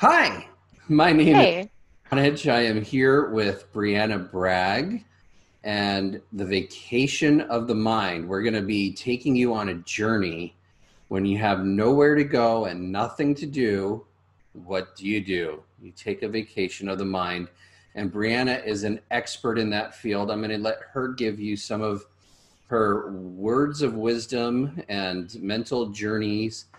Hi, my name hey. is I am here with Brianna Bragg and the Vacation of the Mind. We're going to be taking you on a journey when you have nowhere to go and nothing to do. What do you do? You take a vacation of the mind. And Brianna is an expert in that field. I'm going to let her give you some of her words of wisdom and mental journeys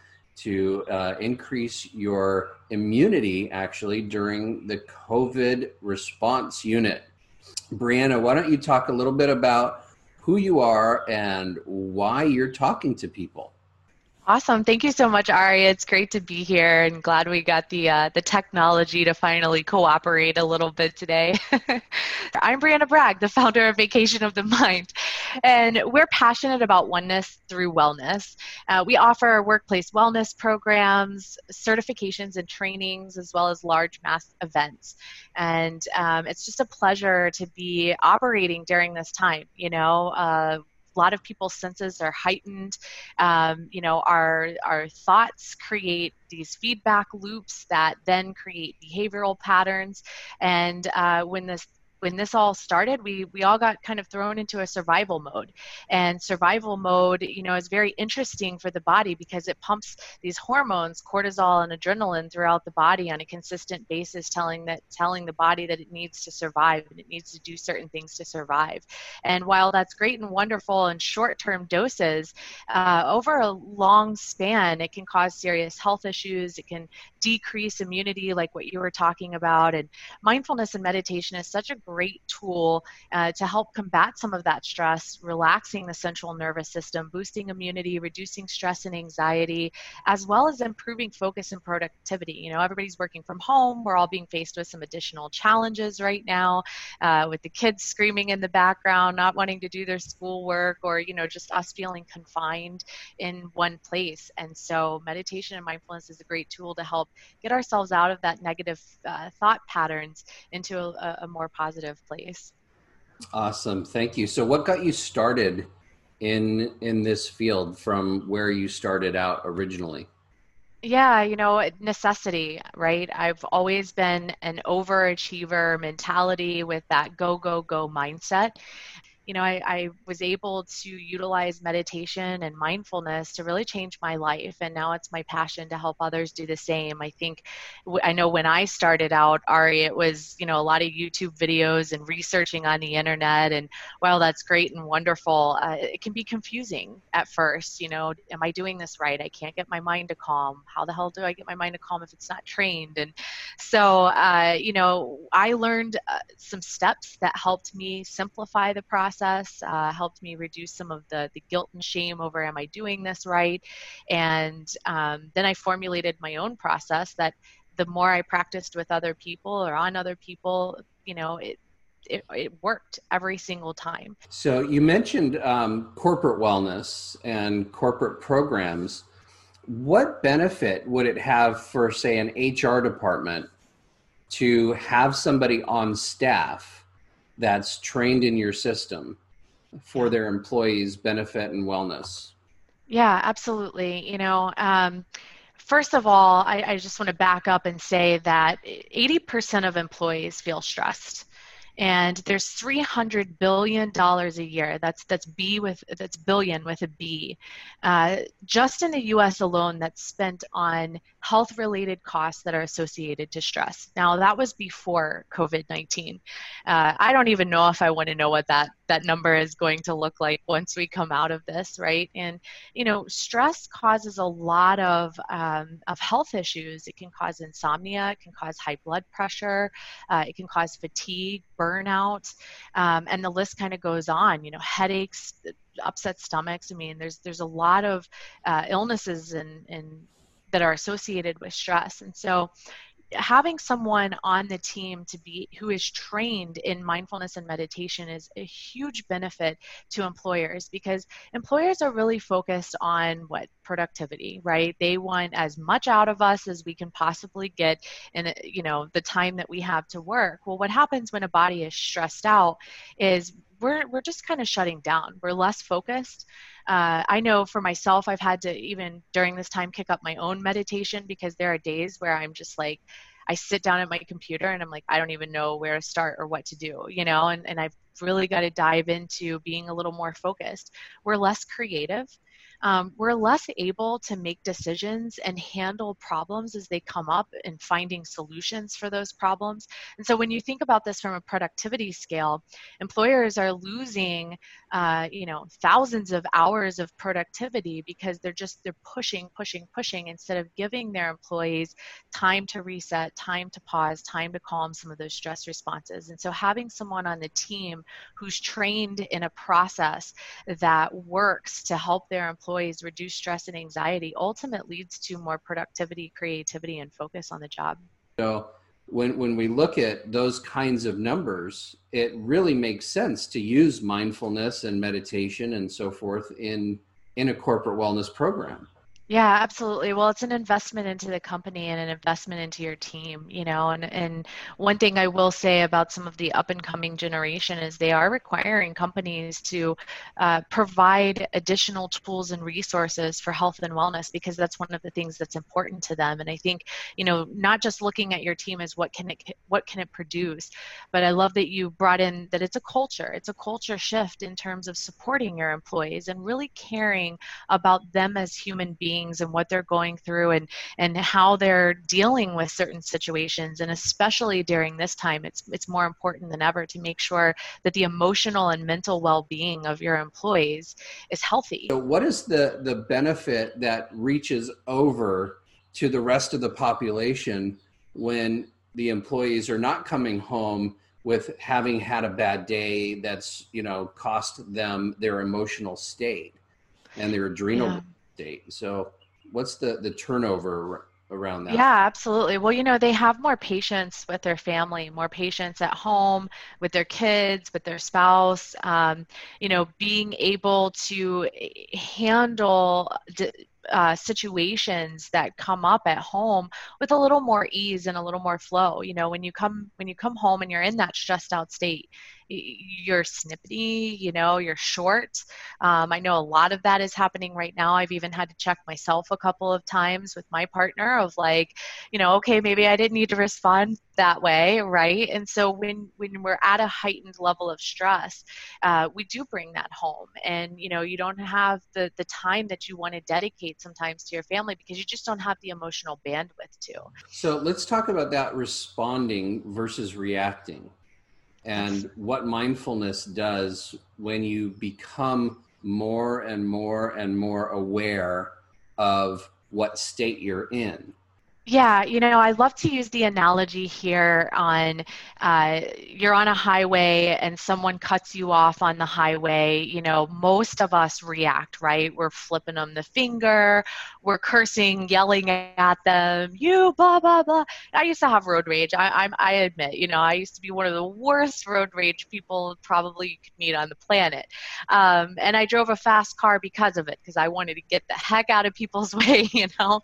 to uh, increase your immunity actually during the COVID response unit. Brianna, why don't you talk a little bit about who you are and why you're talking to people? Awesome. Thank you so much, Ari. It's great to be here and glad we got the uh, the technology to finally cooperate a little bit today. I'm Brianna Bragg, the founder of Vacation of the Mind, and we're passionate about oneness through wellness. Uh, we offer workplace wellness programs, certifications, and trainings, as well as large mass events. And um, it's just a pleasure to be operating during this time. You know, uh, a lot of people's senses are heightened. Um, you know, our our thoughts create these feedback loops that then create behavioral patterns. And uh, when this when this all started, we we all got kind of thrown into a survival mode. And survival mode, you know, is very interesting for the body because it pumps these hormones, cortisol and adrenaline throughout the body on a consistent basis, telling that telling the body that it needs to survive and it needs to do certain things to survive. And while that's great and wonderful in short-term doses, uh, over a long span, it can cause serious health issues. It can decrease immunity, like what you were talking about. And mindfulness and meditation is such a great tool uh, to help combat some of that stress, relaxing the central nervous system, boosting immunity, reducing stress and anxiety, as well as improving focus and productivity. You know, everybody's working from home. We're all being faced with some additional challenges right now uh, with the kids screaming in the background, not wanting to do their schoolwork, or, you know, just us feeling confined in one place. And so, meditation and mindfulness is a great tool to help get ourselves out of that negative uh, thought patterns into a, a more positive positive place. Awesome. Thank you. So what got you started in in this field from where you started out originally? Yeah, you know, necessity, right? I've always been an overachiever mentality with that go, go, go mindset you know, I, I, was able to utilize meditation and mindfulness to really change my life. And now it's my passion to help others do the same. I think, I know when I started out, Ari, it was, you know, a lot of YouTube videos and researching on the internet. And while that's great and wonderful, uh, it can be confusing at first. You know, am I doing this right? I can't get my mind to calm. How the hell do I get my mind to calm if it's not trained? And so, uh, you know, I learned uh, some steps that helped me simplify the process process, uh, helped me reduce some of the, the guilt and shame over am I doing this right? And um, then I formulated my own process that the more I practiced with other people or on other people, you know, it, it, it, worked every single time. So you mentioned um, corporate wellness and corporate programs. What benefit would it have for, say, an HR department to have somebody on staff that's trained in your system for their employees' benefit and wellness? Yeah, absolutely. You know, um, first of all, I, I just want to back up and say that 80% of employees feel stressed and there's 300 billion dollars a year. That's that's b with that's billion with a b. Uh, just in the us alone that's spent on health related costs that are associated to stress. Now that was before covid-19 uh, i don't even know if i want to know what that that number is going to look like once we come out of this right and you know stress causes a lot of um, of health issues it can cause insomnia it can cause high blood pressure uh, it can cause fatigue burnout, um, and the list kind of goes on. You know, headaches, upset stomachs. I mean, there's there's a lot of uh, illnesses and and that are associated with stress, and so having someone on the team to be who is trained in mindfulness and meditation is a huge benefit to employers because employers are really focused on what? Productivity right? They want as much out of us as we can possibly get in you know the time that we have to work. Well what happens when a body is stressed out is we're we're just kind of shutting down. We're less focused. Uh, I know for myself, I've had to even during this time kick up my own meditation because there are days where I'm just like, I sit down at my computer and I'm like, I don't even know where to start or what to do, you know, and, and I've really got to dive into being a little more focused. We're less creative um, we're less able to make decisions and handle problems as they come up and finding solutions for those problems. And so when you think about this from a productivity scale, employers are losing, uh, you know, thousands of hours of productivity because they're just they're pushing, pushing, pushing instead of giving their employees time to reset, time to pause, time to calm some of those stress responses. And so having someone on the team who's trained in a process that works to help their employees employees reduce stress and anxiety ultimately leads to more productivity, creativity, and focus on the job. So when when we look at those kinds of numbers, it really makes sense to use mindfulness and meditation and so forth in in a corporate wellness program. Yeah, absolutely. Well, it's an investment into the company and an investment into your team, you know. And and one thing I will say about some of the up and coming generation is they are requiring companies to uh, provide additional tools and resources for health and wellness because that's one of the things that's important to them. And I think, you know, not just looking at your team as what can it what can it produce, but I love that you brought in that it's a culture. It's a culture shift in terms of supporting your employees and really caring about them as human beings beings and what they're going through and and how they're dealing with certain situations. And especially during this time it's it's more important than ever to make sure that the emotional and mental well-being of your employees is healthy. So what is the the benefit that reaches over to the rest of the population when the employees are not coming home with having had a bad day that's you know cost them their emotional state and their adrenal yeah state. So, what's the the turnover around that? Yeah, absolutely. Well, you know, they have more patience with their family, more patience at home with their kids, with their spouse. Um, you know, being able to handle. uh, situations that come up at home with a little more ease and a little more flow you know when you come when you come home and you're in that stressed out state you're snippety, you know, you're short. Um, I know a lot of that is happening right now. I've even had to check myself a couple of times with my partner of like, you know, okay, maybe I didn't need to respond that way, right? And so when when we're at a heightened level of stress, uh, we do bring that home, and you know, you don't have the the time that you want to dedicate sometimes to your family because you just don't have the emotional bandwidth to. So let's talk about that responding versus reacting and what mindfulness does when you become more and more and more aware of what state you're in. Yeah, you know, I love to use the analogy here on uh, you're on a highway and someone cuts you off on the highway. You know, most of us react, right? We're flipping them the finger, we're cursing, yelling at them, you blah blah blah. I used to have road rage. I, I'm, I admit, you know, I used to be one of the worst road rage people probably you could meet on the planet. Um, and I drove a fast car because of it, because I wanted to get the heck out of people's way, you know.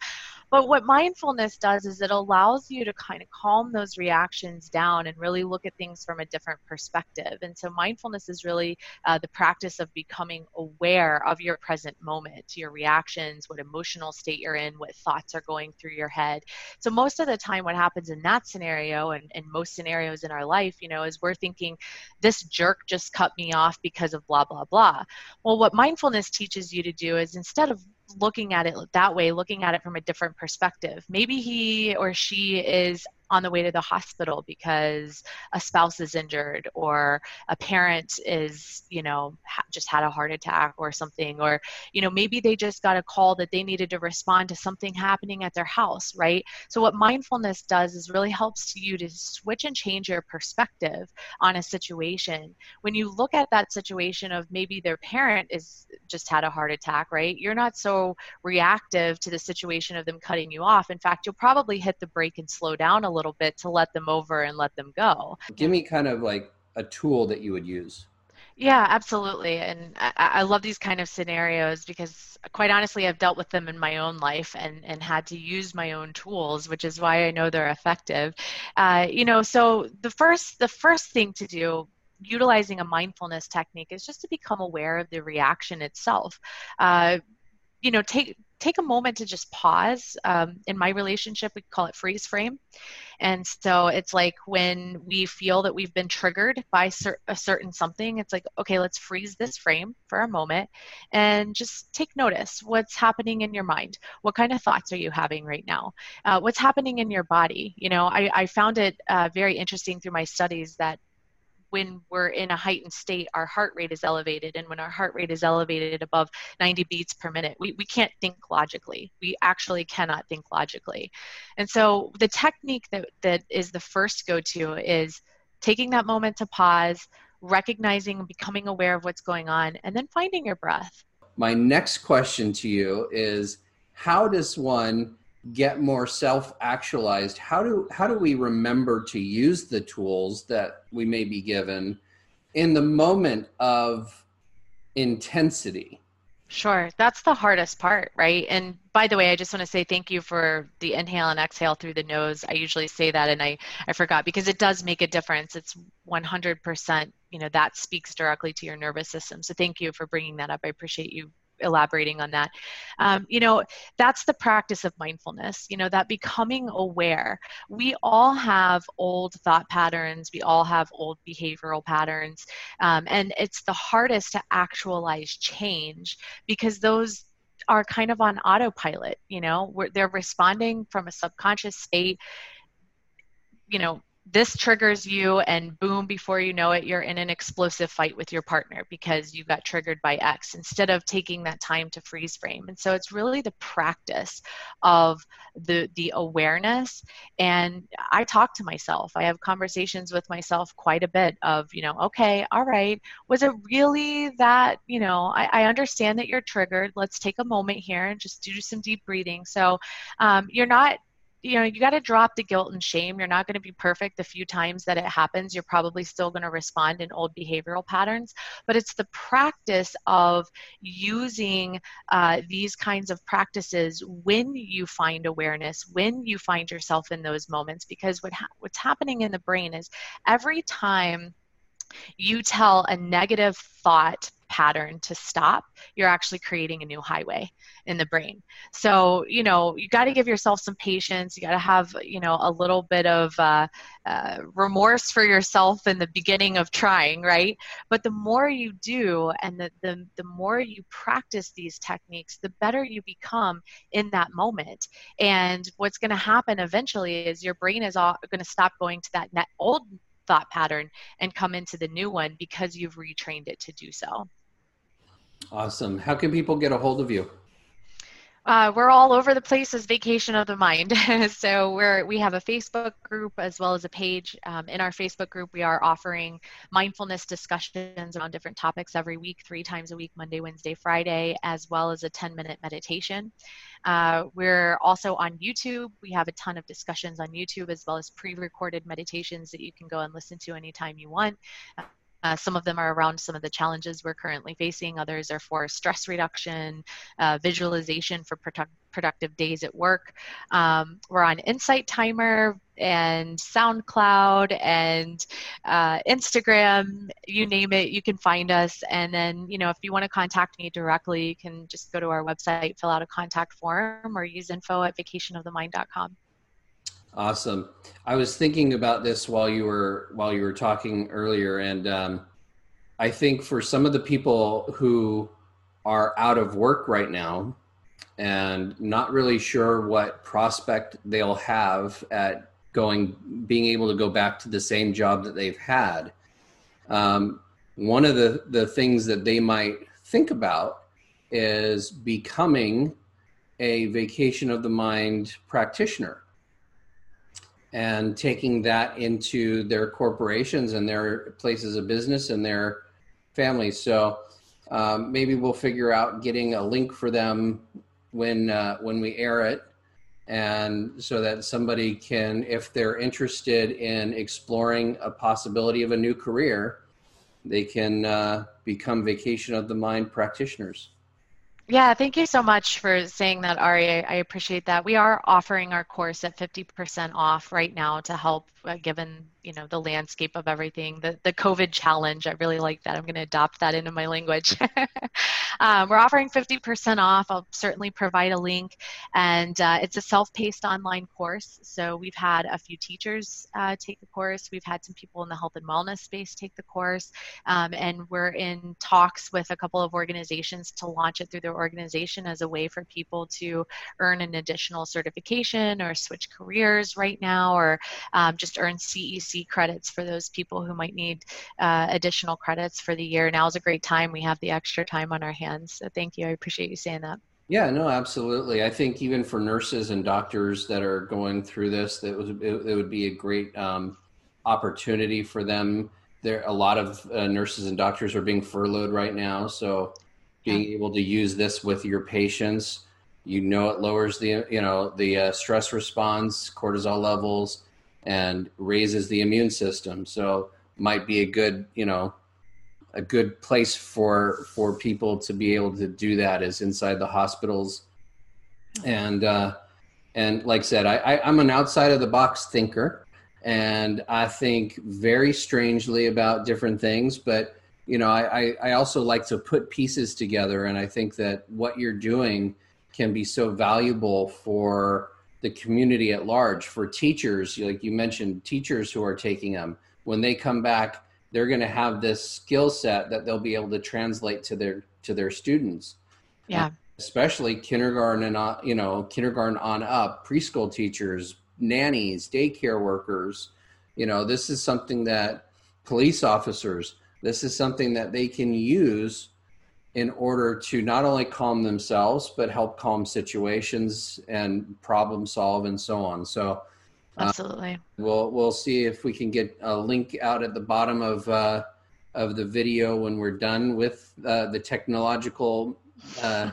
But what mindfulness does is it allows you to kind of calm those reactions down and really look at things from a different perspective. And so mindfulness is really uh, the practice of becoming aware of your present moment, your reactions, what emotional state you're in, what thoughts are going through your head. So most of the time, what happens in that scenario and, and most scenarios in our life, you know, is we're thinking, this jerk just cut me off because of blah, blah, blah. Well, what mindfulness teaches you to do is instead of looking at it that way, looking at it from a different perspective. Maybe he or she is on the way to the hospital because a spouse is injured or a parent is you know ha- just had a heart attack or something or you know maybe they just got a call that they needed to respond to something happening at their house right? So what mindfulness does is really helps you to switch and change your perspective on a situation. When you look at that situation of maybe their parent is just had a heart attack right? You're not so reactive to the situation of them cutting you off. In fact you'll probably hit the brake and slow down a little bit to let them over and let them go. Give me kind of like a tool that you would use. Yeah, absolutely. And I, I, love these kind of scenarios because, quite honestly, I've dealt with them in my own life and, and had to use my own tools, which is why I know they're effective. Uh, you know, so the first the first thing to do utilizing a mindfulness technique is just to become aware of the reaction itself. Uh, you know take take a moment to just pause. Um, in my relationship, we call it freeze frame. And so it's like when we feel that we've been triggered by cer- a certain something, it's like, okay, let's freeze this frame for a moment and just take notice. What's happening in your mind? What kind of thoughts are you having right now? Uh, what's happening in your body? You know, I, I found it uh, very interesting through my studies that when we're in a heightened state, our heart rate is elevated. And when our heart rate is elevated above 90 beats per minute, we, we can't think logically. We actually cannot think logically. And so the technique that, that is the first go to is taking that moment to pause, recognizing, and becoming aware of what's going on, and then finding your breath. My next question to you is how does one get more self-actualized how do how do we remember to use the tools that we may be given in the moment of intensity Sure. That's the hardest part, right? And by the way, I just want to say thank you for the inhale and exhale through the nose. I usually say that and I, I forgot because it does make a difference. It's 100%, you know, that speaks directly to your nervous system. So thank you for bringing that up. I appreciate you elaborating on that. Um, you know that's the practice of mindfulness you know that becoming aware. We all have old thought patterns. We all have old behavioral patterns. Um, and it's the hardest to actualize change because those are kind of on autopilot you know? They're responding from a subconscious state you know this triggers you and boom before you know it you're in an explosive fight with your partner because you got triggered by x instead of taking that time to freeze frame. And so it's really the practice of the the awareness. And i talk to myself. I have conversations with myself quite a bit of you know okay all right was it really that you know i, I understand that you're triggered. Let's take a moment here and just do some deep breathing. So um, you're not you know you got to drop the guilt and shame. You're not going to be perfect the few times that it happens. You're probably still going to respond in old behavioral patterns. But it's the practice of using uh, these kinds of practices when you find awareness when you find yourself in those moments. Because what ha- what's happening in the brain is every time you tell a negative thought pattern to stop, you're actually creating a new highway in the brain. So, you know, you got to give yourself some patience. You got to have, you know, a little bit of uh, uh, remorse for yourself in the beginning of trying, right? But the more you do and the, the, the more you practice these techniques, the better you become in that moment. And what's going to happen eventually is your brain is all going to stop going to that net old thought pattern and come into the new one because you've retrained it to do so. Awesome. How can people get a hold of you? Uh, we're all over the place as Vacation of the Mind. so we're we have a Facebook group as well as a page. Um, in our Facebook group, we are offering mindfulness discussions around different topics every week, three times a week, Monday, Wednesday, Friday, as well as a 10-minute meditation. Uh, we're also on YouTube. We have a ton of discussions on YouTube as well as pre-recorded meditations that you can go and listen to anytime you want. Uh, some of them are around some of the challenges we're currently facing. Others are for stress reduction, uh, visualization for product- productive days at work. Um, we're on Insight Timer and SoundCloud and uh, Instagram, you name it, you can find us. And then, you know, if you want to contact me directly, you can just go to our website, fill out a contact form, or use info at vacationofthemind.com. Awesome. I was thinking about this while you were while you were talking earlier, and um, I think for some of the people who are out of work right now and not really sure what prospect they'll have at going being able to go back to the same job that they've had um, one of the the things that they might think about is becoming a vacation of the mind practitioner and taking that into their corporations and their places of business and their families. So um, maybe we'll figure out getting a link for them when uh, when we air it, and so that somebody can, if they're interested in exploring a possibility of a new career, they can uh, become vacation of the mind practitioners. Yeah, thank you so much for saying that, Ari. I, appreciate that. We are offering our course at 50% off right now to help, uh, given you know the landscape of everything. The the COVID challenge, I really like that. I'm going to adopt that into my language. um, we're offering 50% off. I'll certainly provide a link, and uh, it's a self-paced online course. So we've had a few teachers uh, take the course. We've had some people in the health and wellness space take the course, um, and we're in talks with a couple of organizations to launch it through their organization as a way for people to earn an additional certification or switch careers right now, or um, just earn CEC credits for those people who might need uh, additional credits for the year. Now is a great time. We have the extra time on our hands. So thank you. I appreciate you saying that. Yeah, no, absolutely. I think even for nurses and doctors that are going through this, that was it, it would be a great um, opportunity for them. There, a lot of uh, nurses and doctors are being furloughed right now, so being yeah. able to use this with your patients, you know, it lowers the you know the uh, stress response, cortisol levels, and raises the immune system. So might be a good you know a good place for for people to be able to do that is inside the hospitals and uh, and like I said I, I i'm an outside of the box thinker and i think very strangely about different things but you know I, I also like to put pieces together and i think that what you're doing can be so valuable for the community at large for teachers like you mentioned teachers who are taking them. When they come back they're going to have this skill set that they'll be able to translate to their to their students. Yeah. Especially kindergarten and uh, you know kindergarten on up preschool teachers nannies daycare workers. You know this is something that police officers this is something that they can use in order to not only calm themselves but help calm situations and problem solve and so on so uh, Absolutely. Uh, we'll we'll see if we can get a link out at the bottom of uh, of the video when we're done with uh, the technological uh,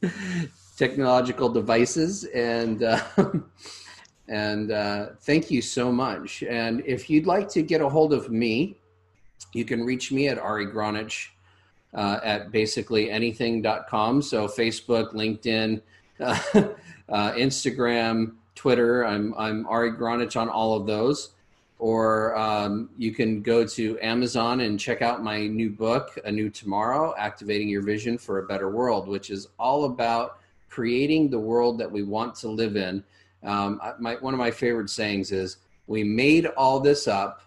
technological devices and uh, and thank you so much. And if you'd like to get a hold of me, you can reach me at Ari Gronich uh, at basically anything.com. So Facebook, LinkedIn, Instagram. Twitter. I'm I'm Ari Gronich on all of those. Or um, you can go to Amazon and check out my new book, A New Tomorrow Activating Your Vision for a Better World, which is all about creating the world that we want to live in. Um, my, one of my favorite sayings is, We made all this up.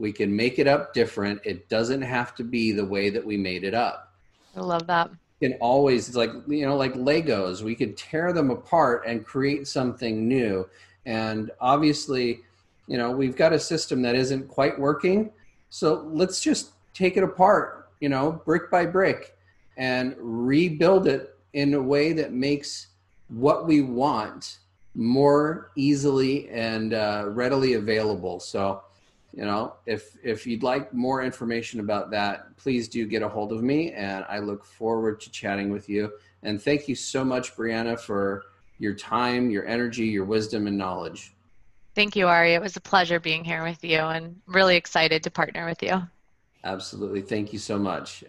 We can make it up different. It doesn't have to be the way that we made it up. I love that can always it's like you know like legos we could tear them apart and create something new and obviously you know we've got a system that isn't quite working so let's just take it apart you know brick by brick and rebuild it in a way that makes what we want more easily and uh, readily available so you know if if you'd like more information about that please do get a hold of me and i look forward to chatting with you. And thank you so much brianna for your time your energy your wisdom and knowledge. Thank you ari. It was a pleasure being here with you and really excited to partner with you. Absolutely. Thank you so much